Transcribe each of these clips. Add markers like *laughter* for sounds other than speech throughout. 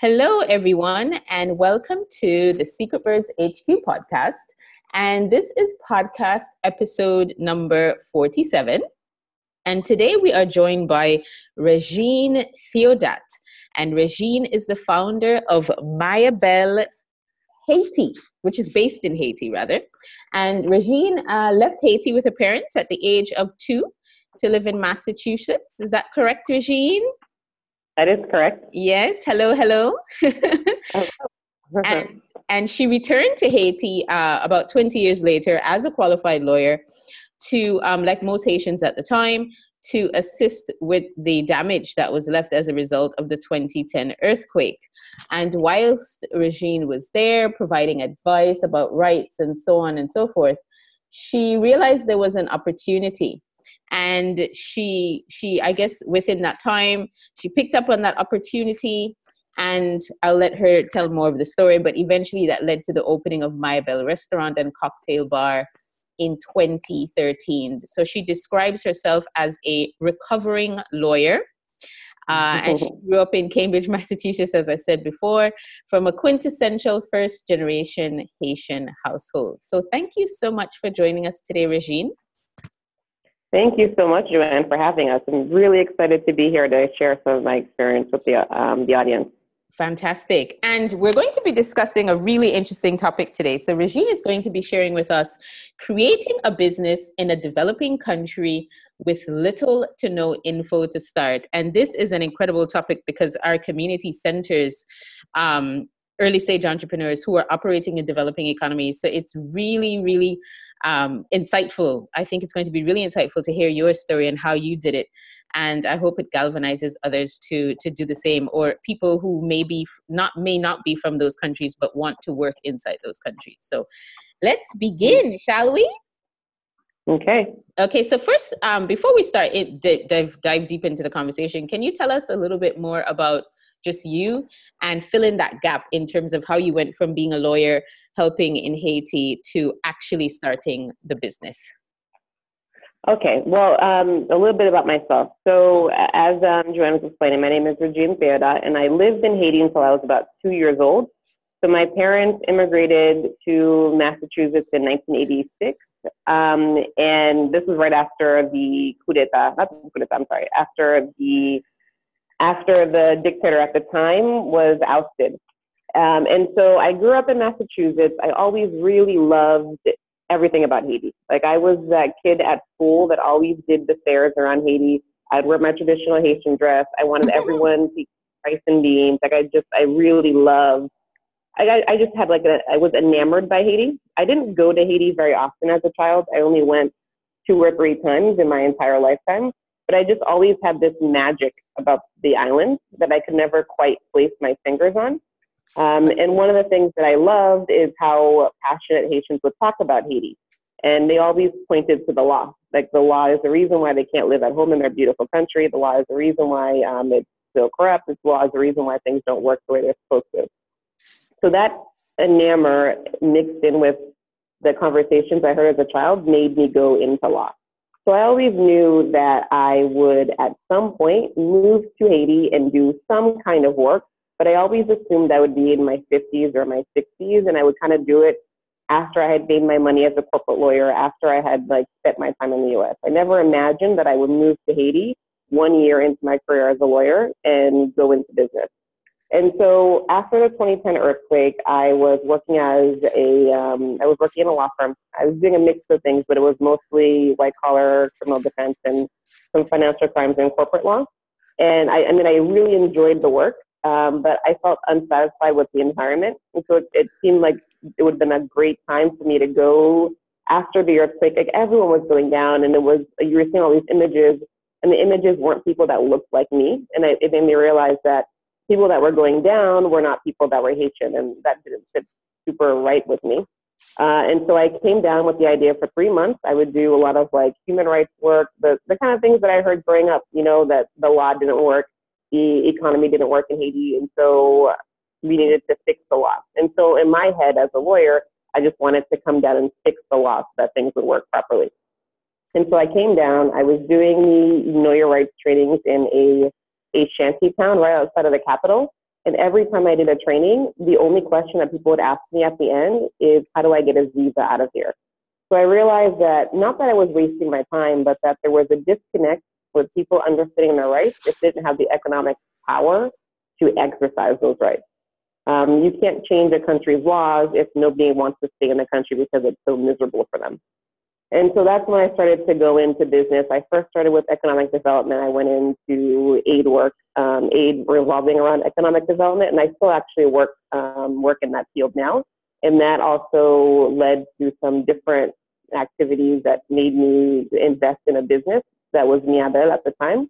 Hello, everyone, and welcome to the Secret Birds HQ podcast. And this is podcast episode number 47. And today we are joined by Regine Theodat. And Regine is the founder of Mayabelle Haiti, which is based in Haiti, rather. And Regine uh, left Haiti with her parents at the age of two to live in Massachusetts. Is that correct, Regine? That is correct. Yes. Hello, hello. *laughs* and, *laughs* and she returned to Haiti uh, about 20 years later as a qualified lawyer to, um, like most Haitians at the time, to assist with the damage that was left as a result of the 2010 earthquake. And whilst Regine was there providing advice about rights and so on and so forth, she realized there was an opportunity and she she i guess within that time she picked up on that opportunity and i'll let her tell more of the story but eventually that led to the opening of Mayabelle restaurant and cocktail bar in 2013 so she describes herself as a recovering lawyer uh, and she *laughs* grew up in Cambridge, Massachusetts, as I said before, from a quintessential first generation Haitian household. So, thank you so much for joining us today, Regine. Thank you so much, Joanne, for having us. I'm really excited to be here to share some of my experience with the, um, the audience. Fantastic. And we're going to be discussing a really interesting topic today. So, Regine is going to be sharing with us creating a business in a developing country with little to no info to start. And this is an incredible topic because our community centers um, early stage entrepreneurs who are operating in developing economies. So, it's really, really um, insightful. I think it's going to be really insightful to hear your story and how you did it. And I hope it galvanizes others to to do the same, or people who may be not may not be from those countries but want to work inside those countries. So, let's begin, shall we? Okay. Okay. So first, um, before we start, it, dive dive deep into the conversation. Can you tell us a little bit more about just you and fill in that gap in terms of how you went from being a lawyer helping in Haiti to actually starting the business. Okay, well, um, a little bit about myself. So, as um, Joanne was explaining, my name is Regine Theodat, and I lived in Haiti until I was about two years old. So, my parents immigrated to Massachusetts in 1986, um, and this was right after the coup d'etat, not the coup d'etat, I'm sorry, after the after the dictator at the time was ousted. Um, and so I grew up in Massachusetts. I always really loved everything about Haiti. Like I was that kid at school that always did the fairs around Haiti. I'd wear my traditional Haitian dress. I wanted everyone to eat rice and beans. Like I just, I really loved. I, I just had like a, I was enamored by Haiti. I didn't go to Haiti very often as a child. I only went two or three times in my entire lifetime. But I just always had this magic about the island that I could never quite place my fingers on. Um, and one of the things that I loved is how passionate Haitians would talk about Haiti. And they always pointed to the law. Like the law is the reason why they can't live at home in their beautiful country. The law is the reason why um, it's still corrupt. The law is the reason why things don't work the way they're supposed to. So that enamor mixed in with the conversations I heard as a child made me go into law. So I always knew that I would at some point move to Haiti and do some kind of work, but I always assumed I would be in my 50s or my 60s and I would kind of do it after I had made my money as a corporate lawyer, after I had like spent my time in the US. I never imagined that I would move to Haiti one year into my career as a lawyer and go into business. And so after the 2010 earthquake, I was working as a, um, I was working in a law firm. I was doing a mix of things, but it was mostly white collar criminal defense and some financial crimes and corporate law. And I, I mean, I really enjoyed the work, um, but I felt unsatisfied with the environment. And so it, it seemed like it would have been a great time for me to go after the earthquake. Like everyone was going down, and it was you were seeing all these images, and the images weren't people that looked like me. And I, it made me realize that people that were going down were not people that were Haitian, and that didn't fit super right with me. Uh, and so I came down with the idea for three months. I would do a lot of like human rights work, the, the kind of things that I heard growing up, you know, that the law didn't work, the economy didn't work in Haiti, and so we needed to fix the law. And so in my head as a lawyer, I just wanted to come down and fix the law so that things would work properly. And so I came down, I was doing the Know Your Rights trainings in a a shanty town right outside of the capital. And every time I did a training, the only question that people would ask me at the end is, how do I get a visa out of here? So I realized that not that I was wasting my time, but that there was a disconnect with people understanding their rights if they didn't have the economic power to exercise those rights. Um, you can't change a country's laws if nobody wants to stay in the country because it's so miserable for them. And so that's when I started to go into business. I first started with economic development. I went into aid work, um, aid revolving around economic development, and I still actually work um, work in that field now. And that also led to some different activities that made me invest in a business that was Miabel at the time.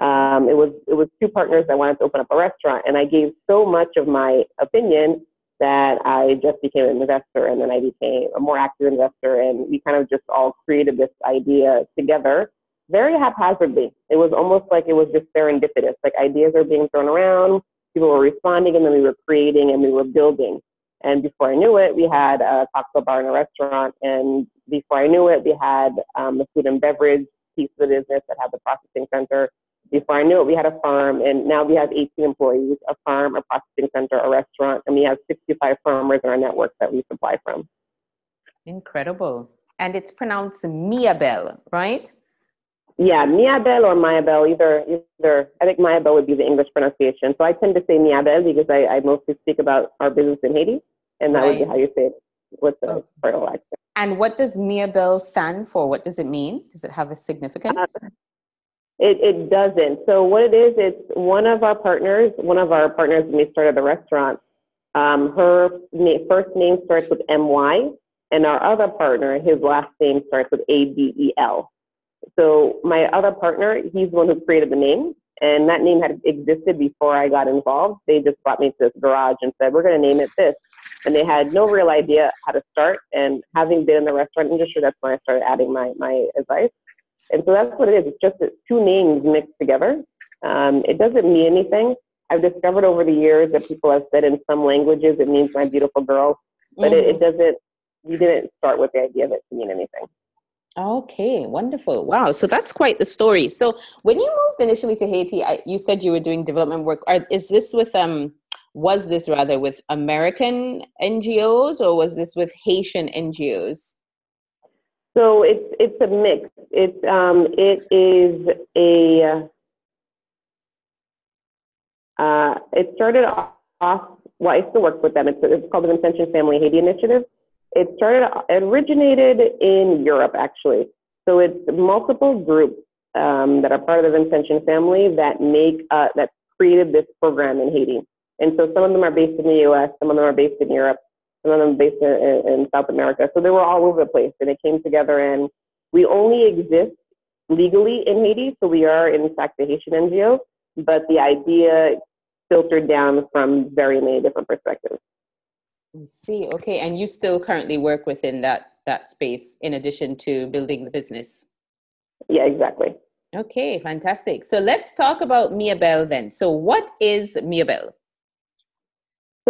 Um, it was it was two partners that wanted to open up a restaurant, and I gave so much of my opinion that I just became an investor, and then I became a more active investor, and we kind of just all created this idea together, very haphazardly. It was almost like it was just serendipitous. Like ideas are being thrown around, people were responding, and then we were creating and we were building. And before I knew it, we had a cocktail bar and a restaurant, and before I knew it, we had um, a food and beverage piece of the business that had the processing center before I knew it, we had a farm, and now we have 18 employees, a farm, a processing center, a restaurant, and we have 65 farmers in our network that we supply from. Incredible. And it's pronounced Miabel, right? Yeah, Miabel or Mayabel, either, either, I think Mayabel would be the English pronunciation. So I tend to say Miabel because I, I mostly speak about our business in Haiti, and that right. would be how you say it with the okay. accent. And what does Miabel stand for? What does it mean? Does it have a significance? Uh, it, it doesn't. So what it is, it's one of our partners, one of our partners when we started the restaurant, um, her na- first name starts with M-Y, and our other partner, his last name starts with A-B-E-L. So my other partner, he's the one who created the name, and that name had existed before I got involved. They just brought me to this garage and said, we're going to name it this. And they had no real idea how to start. And having been in the restaurant industry, that's when I started adding my, my advice. And so that's what it is. It's just two names mixed together. Um, it doesn't mean anything. I've discovered over the years that people have said in some languages it means my beautiful girl, but mm-hmm. it, it mm-hmm. doesn't. you didn't start with the idea of it to mean anything. Okay, wonderful. Wow. So that's quite the story. So when you moved initially to Haiti, I, you said you were doing development work. Are, is this with um was this rather with American NGOs or was this with Haitian NGOs? So it's it's a mix. It's um it is a uh, it started off. Well, I to work with them. It's, it's called the Vincentian Family Haiti Initiative. It started it originated in Europe actually. So it's multiple groups um, that are part of the Vincentian family that make uh, that created this program in Haiti. And so some of them are based in the U.S., some of them are based in Europe, some of them based in, in South America. So they were all over the place, and they came together. And we only exist legally in Haiti, so we are in fact a Haitian NGO. But the idea filtered down from very many different perspectives. I see. Okay, and you still currently work within that that space in addition to building the business. Yeah, exactly. Okay, fantastic. So let's talk about Mia Miabel then. So what is Mia Miabel?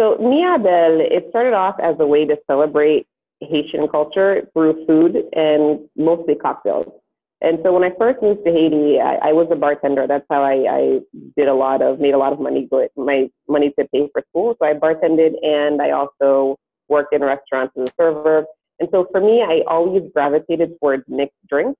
So Miabel, it started off as a way to celebrate Haitian culture through food and mostly cocktails. And so when I first moved to Haiti, I, I was a bartender. That's how I, I, did a lot of, made a lot of money, my money to pay for school. So I bartended and I also worked in restaurants as a server. And so for me, I always gravitated towards mixed drinks.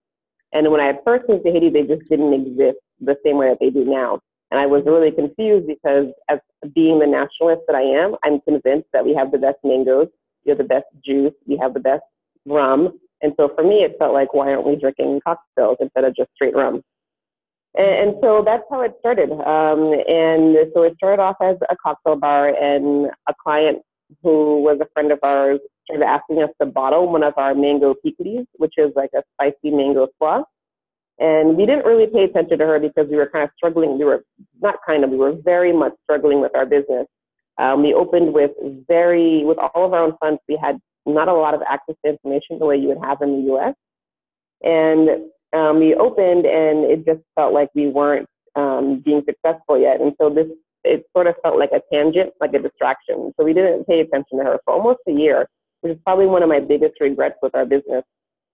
And when I first moved to Haiti, they just didn't exist the same way that they do now. And I was really confused because as being the nationalist that I am, I'm convinced that we have the best mangoes, we have the best juice, we have the best rum. And so for me, it felt like, why aren't we drinking cocktails instead of just straight rum? And, and so that's how it started. Um, and so it started off as a cocktail bar, and a client who was a friend of ours started asking us to bottle one of our mango pikliz, which is like a spicy mango slaw. And we didn't really pay attention to her because we were kind of struggling. We were not kind of, we were very much struggling with our business. Um, we opened with very, with all of our own funds, we had not a lot of access to information the way you would have in the US. And um, we opened and it just felt like we weren't um, being successful yet. And so this, it sort of felt like a tangent, like a distraction. So we didn't pay attention to her for almost a year, which is probably one of my biggest regrets with our business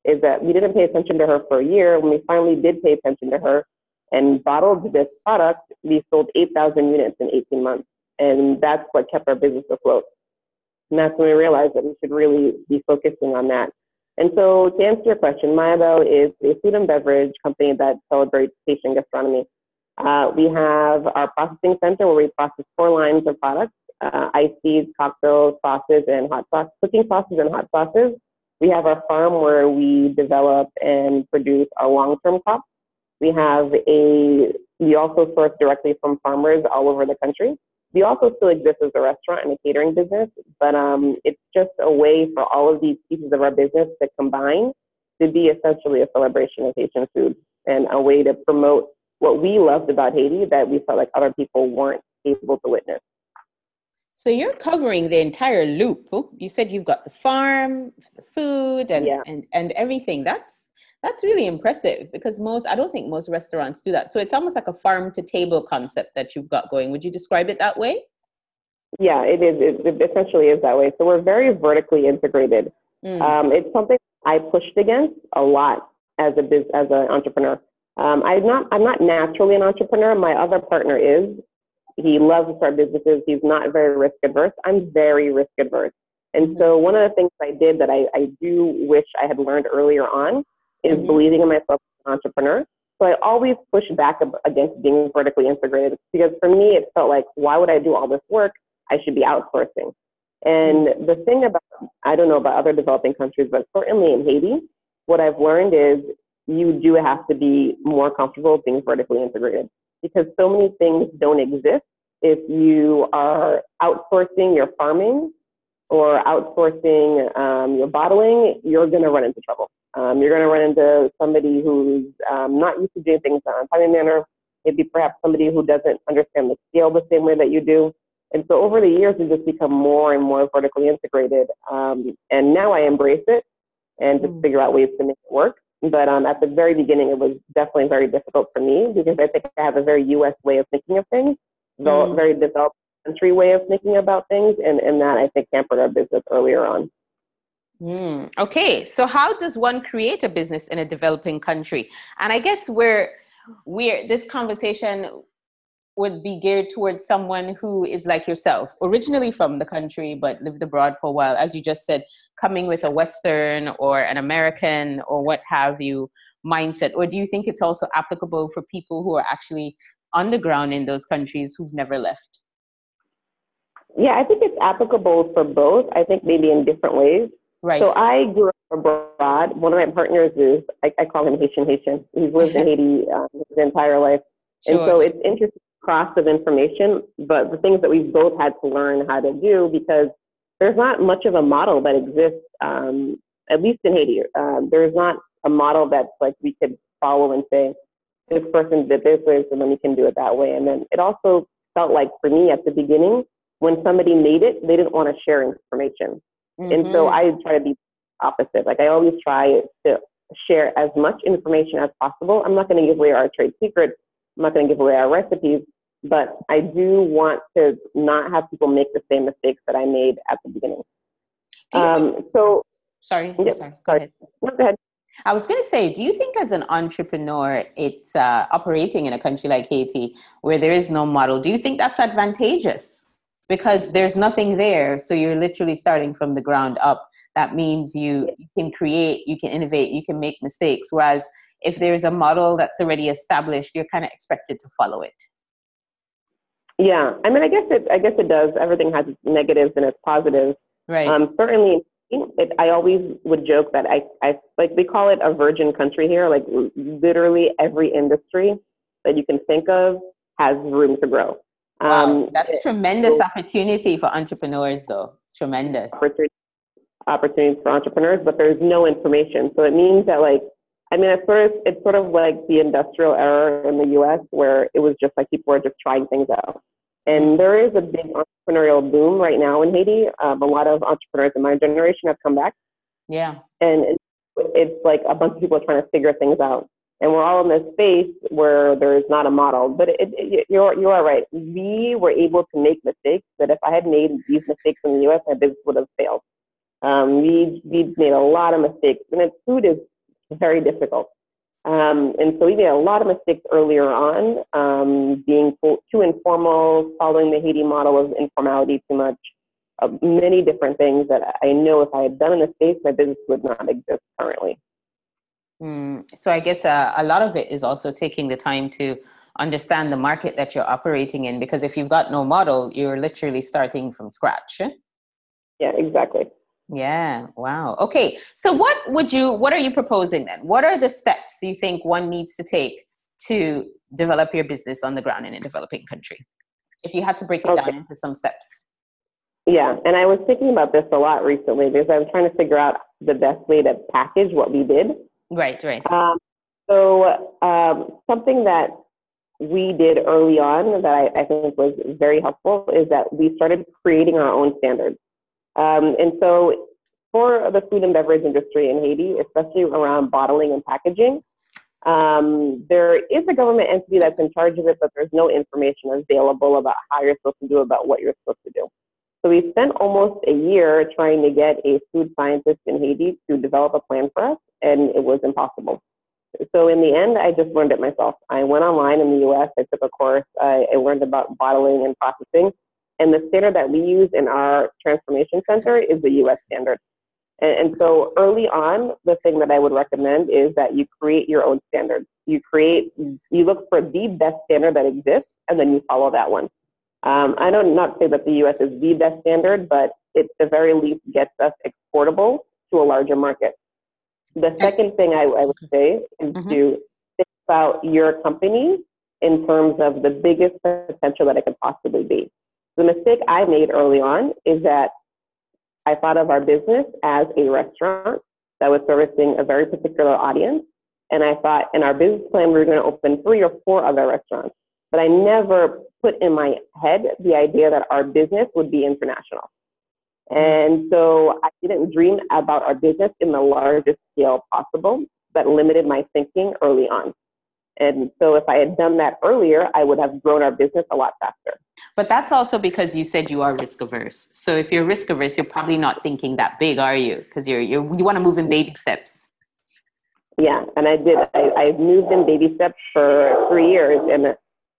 is that we didn't pay attention to her for a year. When we finally did pay attention to her and bottled this product, we sold 8,000 units in 18 months. And that's what kept our business afloat. And that's when we realized that we should really be focusing on that. And so to answer your question, Mayabel is a food and beverage company that celebrates Haitian gastronomy. Uh, we have our processing center where we process four lines of products, uh, ice seeds, cocktails, sauces, and hot sauce, cooking sauces and hot sauces. We have our farm where we develop and produce our long-term crops. We have a, we also source directly from farmers all over the country. We also still exist as a restaurant and a catering business, but um, it's just a way for all of these pieces of our business to combine to be essentially a celebration of Haitian food and a way to promote what we loved about Haiti that we felt like other people weren't able to witness. So you're covering the entire loop. You said you've got the farm, the food, and yeah. and and everything. That's that's really impressive because most I don't think most restaurants do that. So it's almost like a farm to table concept that you've got going. Would you describe it that way? Yeah, it is. It, it essentially is that way. So we're very vertically integrated. Mm. Um, it's something I pushed against a lot as a biz, as an entrepreneur. Um, I'm not I'm not naturally an entrepreneur. My other partner is, he loves to start businesses. He's not very risk adverse. I'm very risk adverse. And mm-hmm. so one of the things I did that I, I do wish I had learned earlier on is mm-hmm. believing in myself as an entrepreneur. So I always push back against being vertically integrated because for me it felt like why would I do all this work? I should be outsourcing. And mm-hmm. the thing about I don't know about other developing countries, but certainly in Haiti, what I've learned is you do have to be more comfortable being vertically integrated because so many things don't exist if you are outsourcing your farming or outsourcing um, your bottling, you're going to run into trouble. Um, you're going to run into somebody who's um, not used to doing things in a timely manner, maybe perhaps somebody who doesn't understand the scale the same way that you do. And so over the years, we've just become more and more vertically integrated. Um, and now I embrace it and just mm. figure out ways to make it work. But um, at the very beginning, it was definitely very difficult for me because I think I have a very U.S. way of thinking of things, mm. very developed country way of thinking about things, and, and that I think hampered our business earlier on. Mm. Okay, so how does one create a business in a developing country? And I guess we're we're this conversation would be geared towards someone who is like yourself, originally from the country but lived abroad for a while, as you just said, coming with a Western or an American or what have you mindset? Or do you think it's also applicable for people who are actually on the ground in those countries who've never left? Yeah, I think it's applicable for both. I think maybe in different ways. Right. So I grew up abroad. One of my partners is, I, I call him Haitian Haitian. He's lived in *laughs* Haiti um, his entire life. Sure. And so it's interesting cross of information, but the things that we've both had to learn how to do because there's not much of a model that exists, um, at least in Haiti. Um, there's not a model that's like we could follow and say, this person did this way, so then we can do it that way. And then it also felt like for me at the beginning, when somebody made it, they didn't want to share information. Mm-hmm. And so mm-hmm. I try to be opposite. Like I always try to share as much information as possible. I'm not going to give away our trade secrets. I'm not going to give away our recipes, but I do want to not have people make the same mistakes that I made at the beginning. Um, so, sorry, yeah, sorry. Go ahead. No, go ahead. I was going to say, do you think as an entrepreneur, it's uh, operating in a country like Haiti where there is no model, do you think that's advantageous? Because there's nothing there, so you're literally starting from the ground up. That means you, you can create, you can innovate, you can make mistakes. Whereas if there's a model that's already established, you're kind of expected to follow it. Yeah, I mean, I guess it. I guess it does. Everything has its negatives and its positives. Right. Um, certainly, it, I always would joke that I, I like we call it a virgin country here. Like literally every industry that you can think of has room to grow. Wow, um, that's it, tremendous so, opportunity for entrepreneurs, though. Tremendous opportunities for entrepreneurs, but there's no information. So it means that like I mean, it's sort of it's sort of like the industrial era in the U.S. where it was just like people were just trying things out. And mm-hmm. there is a big entrepreneurial boom right now in Haiti. Um, a lot of entrepreneurs in my generation have come back. Yeah. And it's, it's like a bunch of people trying to figure things out. And we're all in this space where there's not a model. But it, it, you're, you are right. We were able to make mistakes that if I had made these mistakes in the U.S., my business would have failed. Um, we, we made a lot of mistakes. And it's food is very difficult. Um, and so we made a lot of mistakes earlier on, um, being too informal, following the Haiti model of informality too much, uh, many different things that I know if I had done in the States, my business would not exist currently. Mm, so I guess uh, a lot of it is also taking the time to understand the market that you're operating in, because if you've got no model, you're literally starting from scratch. Yeah, exactly. Yeah, wow. Okay. So what would you what are you proposing then? What are the steps you think one needs to take to develop your business on the ground in a developing country? If you had to break it okay. down into some steps. Yeah, and I was thinking about this a lot recently because I was trying to figure out the best way to package what we did. Right, right. Um, so um, something that we did early on that I, I, think was very helpful is that we started creating our own standards. Um, and so for the food and beverage industry in Haiti, especially around bottling and packaging, um, there is a government entity that's in charge of it, but there's no information available about how you're supposed to do about what you're supposed to do. So we spent almost a year trying to get a food scientist in Haiti to develop a plan for us, and it was impossible. So in the end, I just learned it myself. I went online in the US, I took a course, I, I learned about bottling and processing, and the standard that we use in our transformation center is the US standard. And, and, so early on, the thing that I would recommend is that you create your own standards. You create, you look for the best standard that exists, and then you follow that one. Um, I don't not say that the US is the best standard, but it the very least gets us exportable to a larger market. The second thing I, I would say is mm-hmm. to think about your company in terms of the biggest potential that it could possibly be. The mistake I made early on is that I thought of our business as a restaurant that was servicing a very particular audience. And I thought in our business plan, we were going to open three or four other restaurants. But I never put in my head the idea that our business would be international. And so I didn't dream about our business in the largest scale possible, but limited my thinking early on. And so if I had done that earlier, I would have grown our business a lot faster. But that's also because you said you are risk averse. So if you're risk averse, you're probably not thinking that big, are you? Because you're, you're you want to move in baby steps. Yeah, and I did. I, I moved in baby steps for three years, and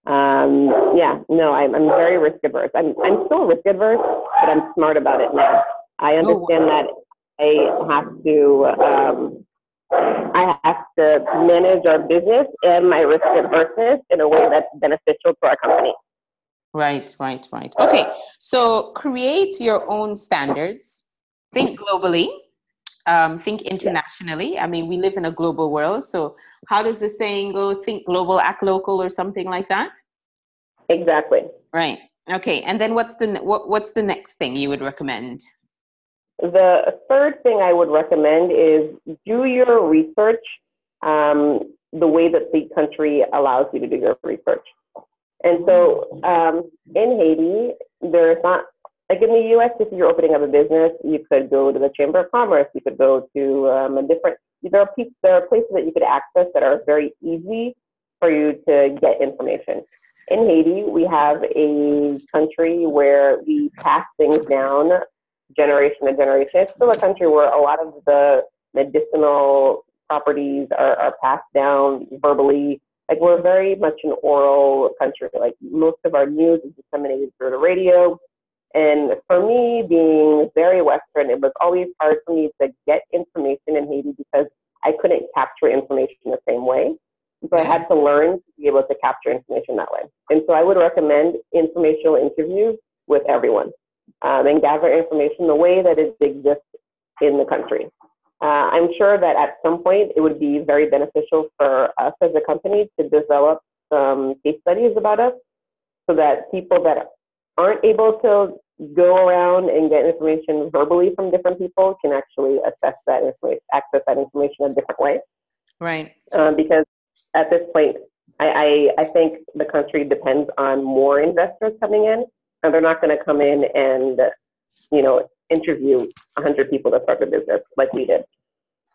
um, yeah, no, I'm, I'm very risk averse. I'm, I'm still risk averse, but I'm smart about it now. I oh, understand oh, wow. that I have to um, I have to manage our business and my risk averseness in a way that's beneficial to our company. Right, right, right. Okay, so create your own standards. Think globally. Um, think internationally. I mean, we live in a global world. So, how does the saying go? Think global, act local, or something like that. Exactly. Right. Okay. And then what's the what, What's the next thing you would recommend? The third thing I would recommend is do your research um, the way that the country allows you to do your research. And so um, in Haiti, there's not, like in the US, if you're opening up a business, you could go to the Chamber of Commerce, you could go to um, a different, there are, pieces, there are places that you could access that are very easy for you to get information. In Haiti, we have a country where we pass things down generation to generation. It's still a country where a lot of the medicinal properties are, are passed down verbally. Like we're very much an oral country. Like most of our news is disseminated through the radio. And for me, being very Western, it was always hard for me to get information in Haiti because I couldn't capture information the same way. So I had to learn to be able to capture information that way. And so I would recommend informational interviews with everyone um, and gather information the way that it exists in the country. Uh, I'm sure that at some point it would be very beneficial for us as a company to develop some case studies about us so that people that aren't able to go around and get information verbally from different people can actually assess that information, access that information a different way. Right. Uh, because at this point, I, I, I think the country depends on more investors coming in and they're not going to come in and, you know, interview 100 people to start a business like we did.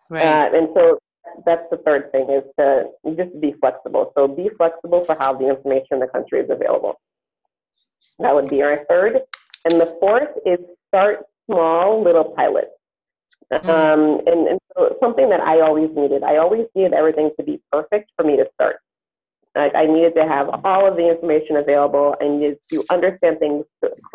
Right. Uh, and so that's the third thing is to just be flexible. So be flexible for how the information in the country is available. That would be our third. And the fourth is start small little pilots. Mm-hmm. Um, and, and so something that I always needed, I always needed everything to be perfect for me to start. Like I needed to have all of the information available. I needed to understand things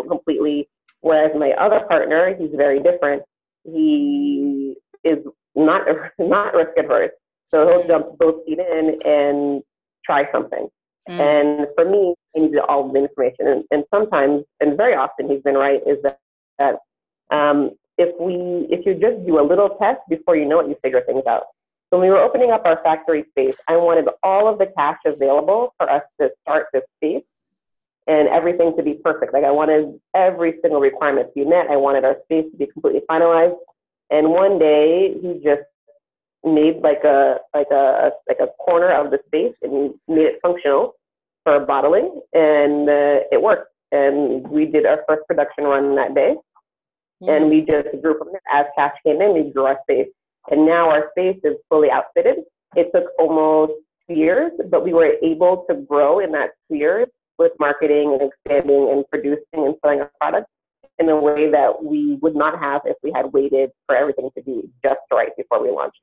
completely. Whereas my other partner, he's very different. He is not *laughs* not risk adverse, so he'll jump both feet in and try something. Mm. And for me, I needed all of the information. And, and sometimes, and very often, he's been right. Is that, that um, if we if you just do a little test before you know it, you figure things out. So when we were opening up our factory space, I wanted all of the cash available for us to start this space and everything to be perfect. Like I wanted every single requirement to be met. I wanted our space to be completely finalized. And one day he just made like a like a like a corner of the space and made it functional for bottling, and uh, it worked. And we did our first production run that day, mm-hmm. and we just grew from there. As cash came in, we grew our space, and now our space is fully outfitted. It took almost two years, but we were able to grow in that two years with marketing and expanding and producing and selling our products in a way that we would not have if we had waited for everything to be just right before we launched.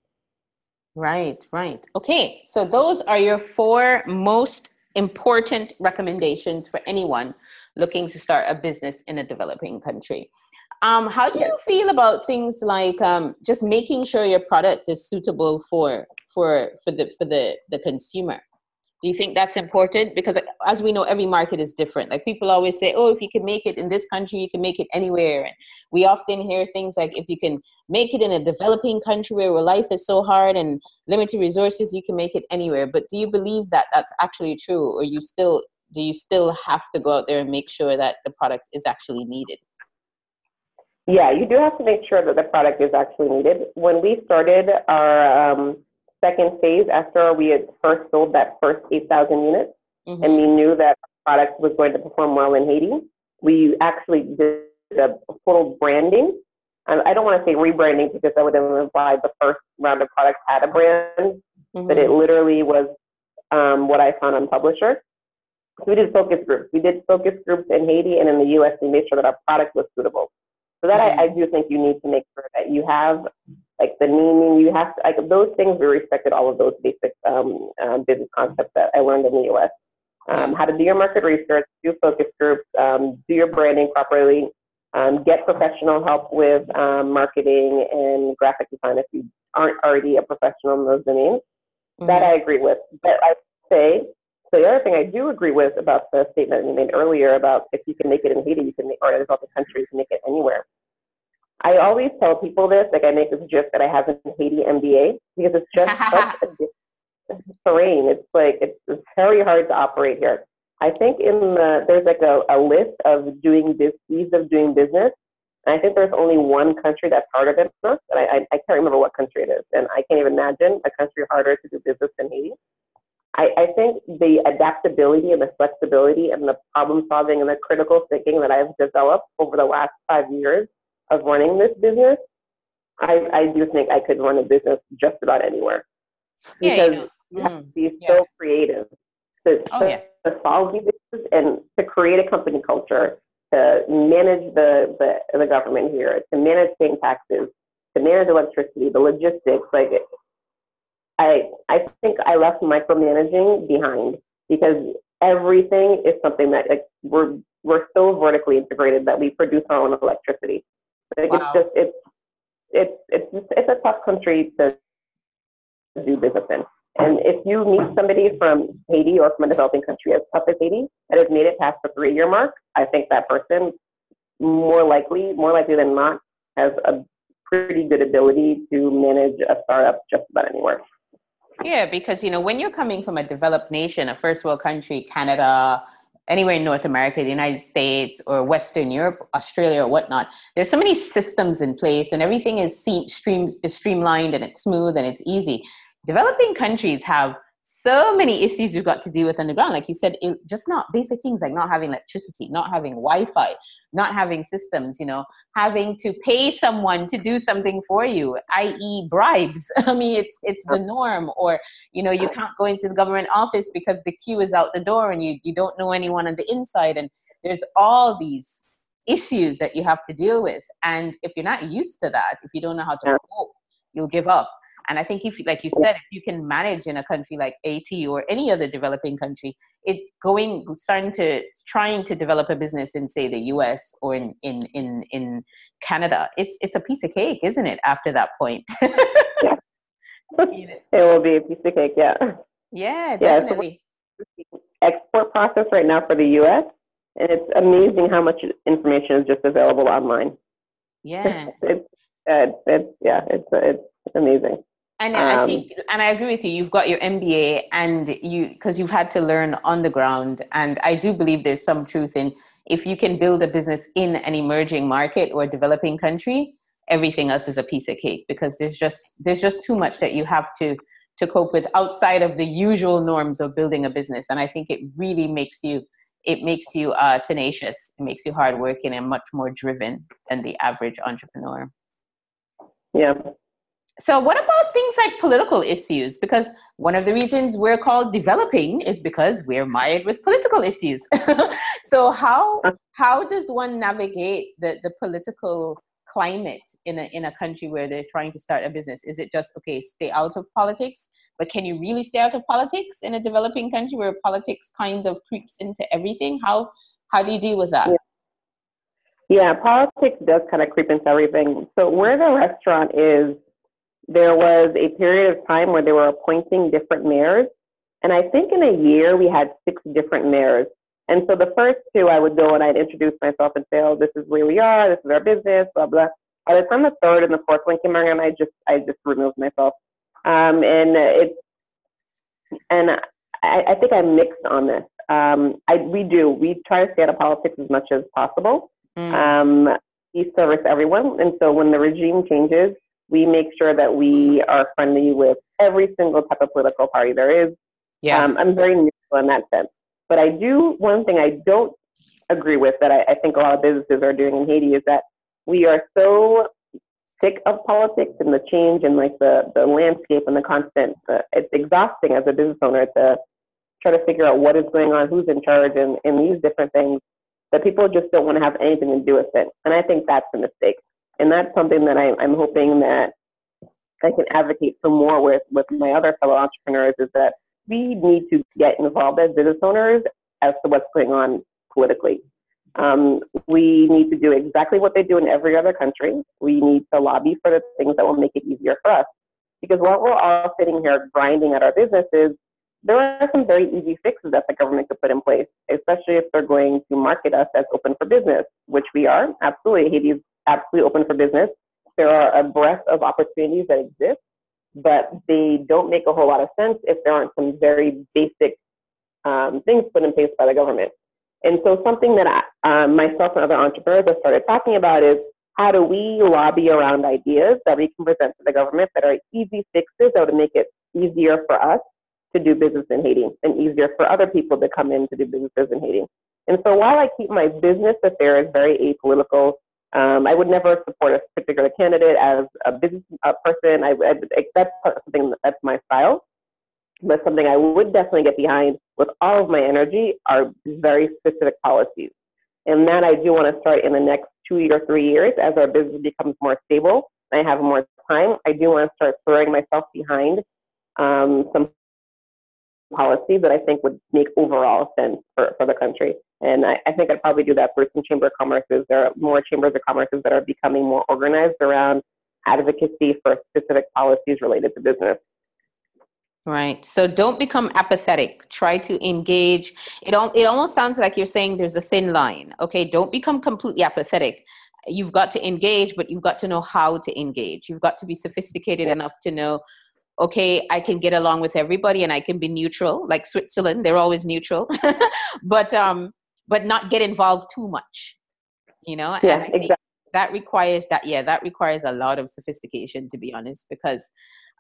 Right, right. Okay, so those are your four most important recommendations for anyone looking to start a business in a developing country. Um, how do you feel about things like um, just making sure your product is suitable for for for the for the the consumer? Do you think that's important? Because as we know, every market is different. Like people always say, oh, if you can make it in this country, you can make it anywhere. And we often hear things like, if you can make it in a developing country where life is so hard and limited resources, you can make it anywhere. But do you believe that that's actually true, or you still do you still have to go out there and make sure that the product is actually needed? Yeah, you do have to make sure that the product is actually needed. When we started our um, second phase after we had first sold that first 8,000 units mm-hmm. and we knew that product was going to perform well in Haiti. We actually did a total branding. I don't want to say rebranding because that would imply the first round of products had a brand, mm-hmm. but it literally was um, what I found on Publisher. So we did focus groups. We did focus groups in Haiti and in the U.S. We made sure that our product was suitable. So that mm-hmm. I, I do think you need to make sure that you have like the naming, you have to, like those things, we respected all of those basic um, uh, business concepts that I learned in the US. Um, how to do your market research, do focus groups, um, do your branding properly, um, get professional help with um, marketing and graphic design if you aren't already a professional in those domains. Mm-hmm. That I agree with. But I say, the other thing I do agree with about the statement you made earlier about if you can make it in Haiti, you can make, or in developing countries, you can make it anywhere. I always tell people this, like I make this joke that I have a Haiti MBA because it's just *laughs* such a terrain. It's like it's, it's very hard to operate here. I think in the there's like a, a list of doing this ease of doing business. And I think there's only one country that's harder than us, and I, I, I can't remember what country it is. And I can't even imagine a country harder to do business than Haiti. I, I think the adaptability and the flexibility and the problem solving and the critical thinking that I've developed over the last five years of running this business, I, I do think I could run a business just about anywhere. Because yeah, you, know. you have to be mm, yeah. so creative to, oh, to, yeah. to solve these issues and to create a company culture, to manage the, the, the government here, to manage paying taxes, to manage electricity, the logistics. Like, I, I think I left micromanaging behind because everything is something that like, we're, we're so vertically integrated that we produce our own electricity. Like wow. it's just it's it's it's it's a tough country to do business in. And if you meet somebody from Haiti or from a developing country as tough as Haiti that has made it past the three year mark, I think that person more likely, more likely than not, has a pretty good ability to manage a startup just about anywhere. Yeah, because you know when you're coming from a developed nation, a first world country, Canada, anywhere in North America, the United States, or Western Europe, Australia, or whatnot. There's so many systems in place, and everything is streams is streamlined and it's smooth and it's easy. Developing countries have so many issues you've got to deal with underground. Like you said, it, just not basic things like not having electricity, not having Wi-Fi, not having systems. You know, having to pay someone to do something for you, i.e., bribes. *laughs* I mean, it's it's the norm. Or you know, you can't go into the government office because the queue is out the door and you you don't know anyone on the inside. And there's all these issues that you have to deal with. And if you're not used to that, if you don't know how to cope, you'll give up. And I think if, like you said, if you can manage in a country like Haiti or any other developing country, it going starting to trying to develop a business in say the U.S. or in in in in Canada, it's it's a piece of cake, isn't it? After that point. yeah. *laughs* it will be a piece of cake. Yeah. Yeah, definitely. Yeah, so export process right now for the U.S. and it's amazing how much information is just available online. Yeah. *laughs* it's, it's, it's yeah, it's it's amazing. And um, I think, and I agree with you. You've got your MBA, and you because you've had to learn on the ground. And I do believe there's some truth in if you can build a business in an emerging market or developing country, everything else is a piece of cake because there's just there's just too much that you have to to cope with outside of the usual norms of building a business. And I think it really makes you it makes you uh, tenacious. It makes you hardworking and much more driven than the average entrepreneur. Yeah, so what about things like political issues? Because one of the reasons we're called developing is because we're mired with political issues. *laughs* So how how does one navigate the, the political climate in a in a country where they're trying to start a business? Is it just okay stay out of politics but can you really stay out of politics in a developing country where politics kind of creeps into everything? How how do you deal with that? Yeah. Yeah, politics does kind of creep into everything. So where the restaurant is, there was a period of time where they were appointing different mayors. And I think in a year we had six different mayors. And so the first two, I would go and I'd introduce myself and say, oh, this is where we are, this is our business, blah, blah. By the time the third and the fourth one came around, I just, I just removed myself. Um, and it's, and I, I think I'm mixed on this. Um, I, we do, we try to stay out of politics as much as possible. Mm. Um, we service everyone. And so when the regime changes, we make sure that we are friendly with every single type of political party there is. Yeah. Um, I'm very neutral in that sense. But I do, one thing I don't agree with that I, I think a lot of businesses are doing in Haiti is that we are so sick of politics and the change and like the, the landscape and the constant, uh, it's exhausting as a business owner to try to figure out what is going on, who's in charge, and, and these different things that people just don't want to have anything to do with it. And I think that's a mistake and that's something that I, I'm hoping that I can advocate for more with, with my other fellow entrepreneurs is that we need to get involved as business owners as to what's going on politically. Um, we need to do exactly what they do in every other country. We need to lobby for the things that will make it easier for us. Because while we're all sitting here grinding at our businesses, there are some very easy fixes that the government could put in place, especially if they're going to market us as open for business, which we are. Absolutely. Haiti is absolutely open for business. There are a breadth of opportunities that exist, but they don't make a whole lot of sense if there aren't some very basic um, things put in place by the government. And so, something that I, um, myself and other entrepreneurs have started talking about is how do we lobby around ideas that we can present to the government that are easy fixes that would make it easier for us to do business in Haiti and easier for other people to come in to do businesses in Haiti. And so while I keep my business affairs very apolitical um, I would never support a particular candidate as a business uh, person. I, I, that's something that's my style. But something I would definitely get behind with all of my energy are very specific policies. And that I do want to start in the next two or three years as our business becomes more stable. I have more time. I do want to start throwing myself behind um, some policy that I think would make overall sense for, for the country. And I, I think I'd probably do that for some chamber of commerces. There are more chambers of commerces that are becoming more organized around advocacy for specific policies related to business. Right. So don't become apathetic. Try to engage. It, al- it almost sounds like you're saying there's a thin line. Okay. Don't become completely apathetic. You've got to engage, but you've got to know how to engage. You've got to be sophisticated enough to know okay, I can get along with everybody and I can be neutral, like Switzerland, they're always neutral, *laughs* but um, but not get involved too much, you know. Yeah, exactly. That requires that. Yeah, that requires a lot of sophistication, to be honest, because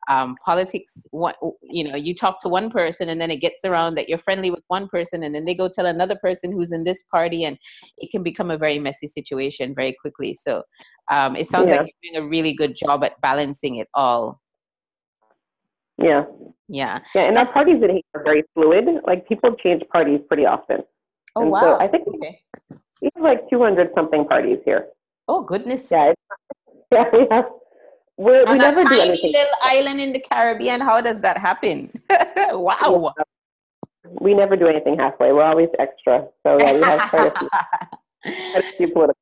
um, politics. What you know, you talk to one person and then it gets around that you're friendly with one person, and then they go tell another person who's in this party, and it can become a very messy situation very quickly. So um, it sounds yeah. like you're doing a really good job at balancing it all yeah. Yeah. Yeah, and our parties in Haiti are very fluid. Like people change parties pretty often. Oh and wow! So I think okay. we have like 200 something parties here. Oh goodness! Yeah, *laughs* yeah, we have. We're, we never a tiny do anything. little island in the Caribbean. How does that happen? *laughs* wow. We never do anything halfway. We're always extra. So yeah, we have quite a few, *laughs* quite a few political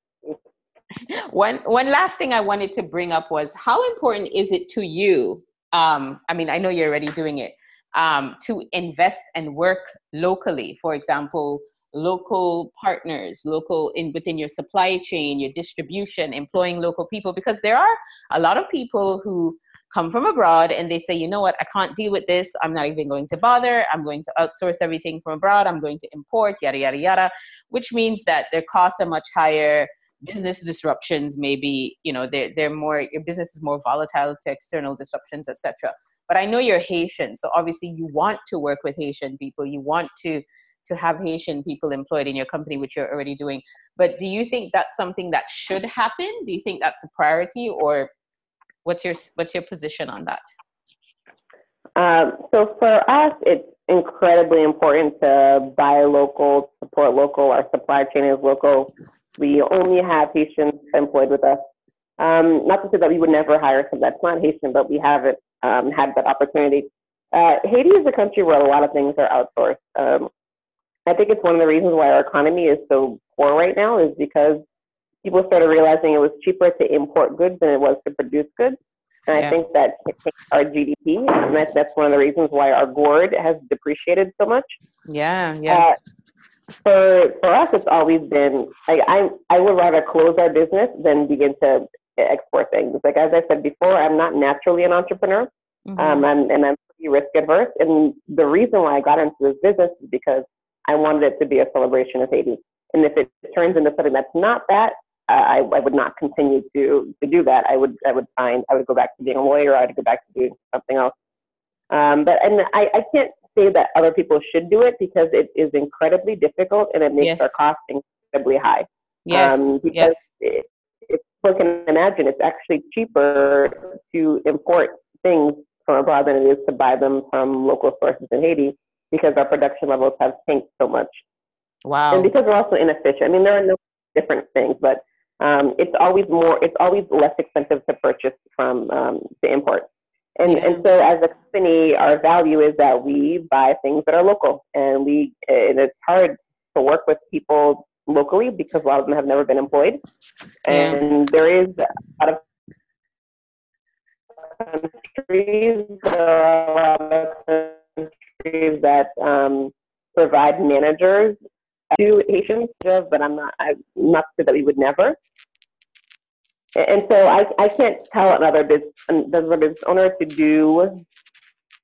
one one last thing I wanted to bring up was how important is it to you? Um, I mean, I know you're already doing it um, to invest and work locally. For example, local partners, local in within your supply chain, your distribution, employing local people, because there are a lot of people who come from abroad and they say, you know what, I can't deal with this. I'm not even going to bother. I'm going to outsource everything from abroad. I'm going to import, yada yada yada, which means that their costs are much higher business disruptions maybe you know they're, they're more your business is more volatile to external disruptions etc but i know you're haitian so obviously you want to work with haitian people. You want to to have haitian people employed in your company which you're already doing. But do you think that's something that should happen? Do you think that's a priority or what's your what's your position on that? Um, so for us it's incredibly important to buy local support local. Our supply chain is local we only have Haitians employed with us. Um, not to say that we would never hire someone that's not Haitian, but we haven't um, had that opportunity. Uh, Haiti is a country where a lot of things are outsourced. Um, I think it's one of the reasons why our economy is so poor right now is because people started realizing it was cheaper to import goods than it was to produce goods. And yeah. I think that our GDP, and that's, that's one of the reasons why our gourde has depreciated so much. Yeah, yeah. Uh, for for us, it's always been like I I would rather close our business than begin to export things. Like as I said before, I'm not naturally an entrepreneur, mm-hmm. um, I'm, and I'm pretty risk adverse. And the reason why I got into this business is because I wanted it to be a celebration of Haiti. And if it turns into something that's not that, uh, I, I would not continue to to do that. I would I would find I would go back to being a lawyer. I'd go back to doing something else. Um, but and I, I can't say that other people should do it because it is incredibly difficult and it makes yes. our costs incredibly high. Yes. Um, because yes. if one can imagine, it's actually cheaper to import things from abroad than it is to buy them from local sources in Haiti because our production levels have tanked so much. Wow. And because we're also inefficient. I mean, there are no different things, but um, it's always more, it's always less expensive to purchase from um, to import. And, yeah. and so as a company, our value is that we buy things that are local and we, and it's hard to work with people locally because a lot of them have never been employed. Yeah. And there is a lot of countries, a lot of countries that um, provide managers to Haitians, but I'm not, I'm not sure that we would never. And so I, I can't tell another business, another business owner to do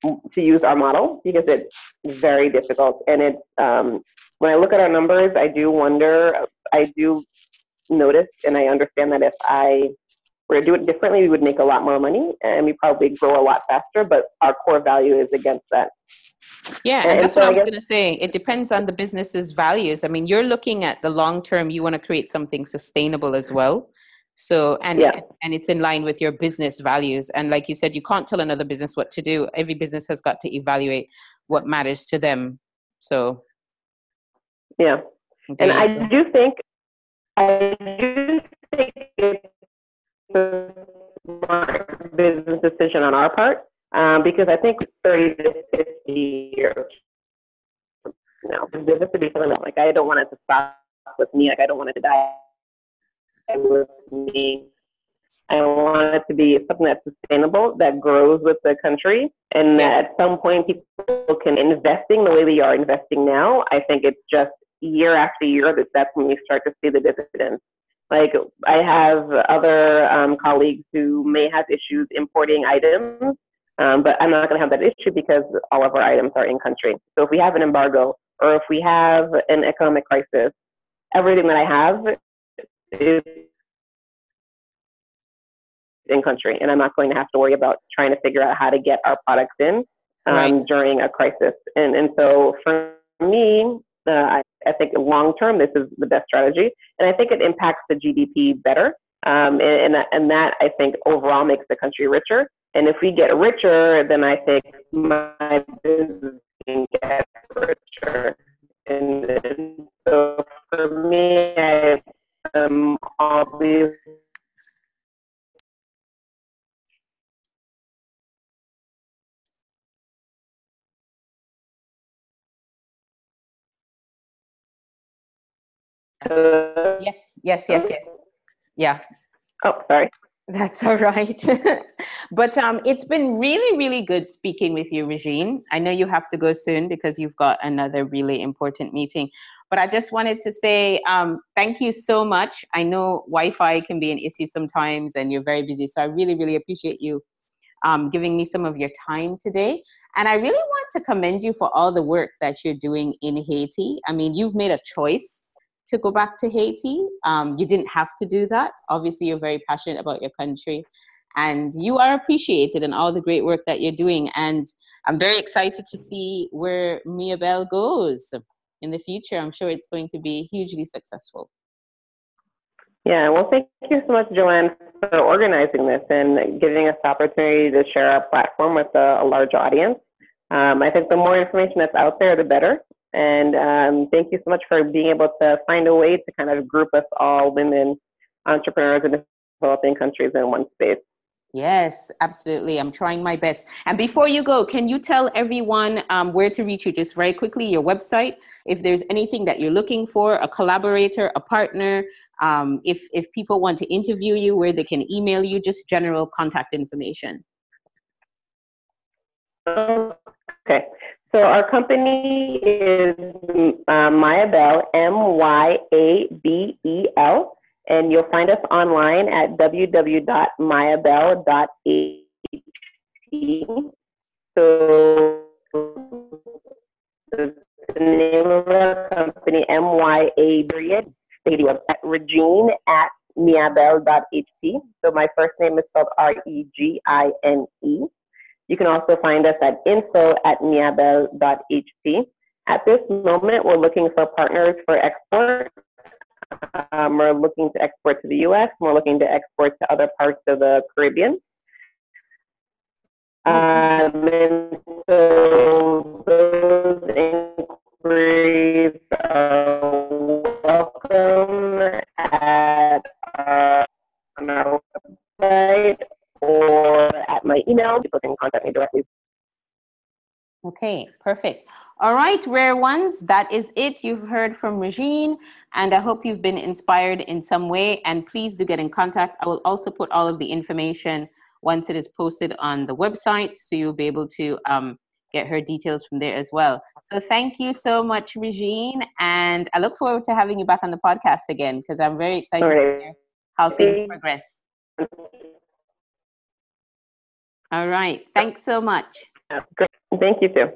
to use our model because it's very difficult. And it's um, when I look at our numbers, I do wonder. I do notice, and I understand that if I were to do it differently, we would make a lot more money and we probably grow a lot faster. But our core value is against that. Yeah, and, and that's so what I was going to say. It depends on the business's values. I mean, you're looking at the long term. You want to create something sustainable as well. So and yeah. and it's in line with your business values. And like you said, you can't tell another business what to do. Every business has got to evaluate what matters to them. So yeah, and I go. do think I do think it's a smart business decision on our part um, because I think thirty to fifty years. No, business to be something like I don't want it to stop with me. Like I don't want it to die with me. I want it to be something that's sustainable, that grows with the country, and that at some point people can investing the way we are investing now. I think it's just year after year that that's when we start to see the dividends. Like I have other um, colleagues who may have issues importing items, um, but I'm not going to have that issue because all of our items are in country. So if we have an embargo or if we have an economic crisis, everything that I have in country, and I'm not going to have to worry about trying to figure out how to get our products in um, right. during a crisis. And and so for me, uh, I, I think long term this is the best strategy, and I think it impacts the GDP better. Um, and, and, and that I think overall makes the country richer. And if we get richer, then I think my business can get richer. And, and So for me, I always yes, yes, yes, yes. Yeah. Oh, sorry. *laughs* That's all right. *laughs* but um, it's been really, really good speaking with you, Regine. I know you have to go soon because you've got another really important meeting. But I just wanted to say um, thank you so much. I know Wi Fi can be an issue sometimes and you're very busy. So I really, really appreciate you um, giving me some of your time today. And I really want to commend you for all the work that you're doing in Haiti. I mean, you've made a choice to go back to Haiti. Um, you didn't have to do that. Obviously, you're very passionate about your country and you are appreciated in all the great work that you're doing. And I'm very excited to see where Myabel goes in the future. I'm sure it's going to be hugely successful. Yeah, well, thank you so much, Joanne, for organizing this and giving us the opportunity to share our platform with a, a large audience. Um, I think the more information that's out there, the better. And um, thank you so much for being able to find a way to kind of group us all women entrepreneurs in developing countries in one space. Yes, absolutely. I'm trying my best. And before you go, can you tell everyone um, where to reach you just very quickly, your website, if there's anything that you're looking for, a collaborator, a partner, um, if, if people want to interview you, where they can email you, just general contact information. Okay. So our company is uh, Myabel, M-Y-A-B-E-L, and you'll find us online at www.myabel.ht. So the name of our company, M-Y-A period, stadium at Regine at myabel.ht. So my first name is spelled R-E-G-I-N-E. You can also find us at info at myabel.ht. At this moment, we're looking for partners for export. Um, we're looking to export to the US, we're looking to export to other parts of the Caribbean. Um, and so those inquiries are welcome at our, on our website or at my email. People can contact me directly. Okay, perfect. All right, rare ones, that is it. You've heard from Regine, and I hope you've been inspired in some way. And please do get in contact. I will also put all of the information once it is posted on the website, so you'll be able to um, get her details from there as well. So thank you so much, Regine, and I look forward to having you back on the podcast again because I'm very excited right. to hear how things progress. All right. Thanks so much. Thank you too.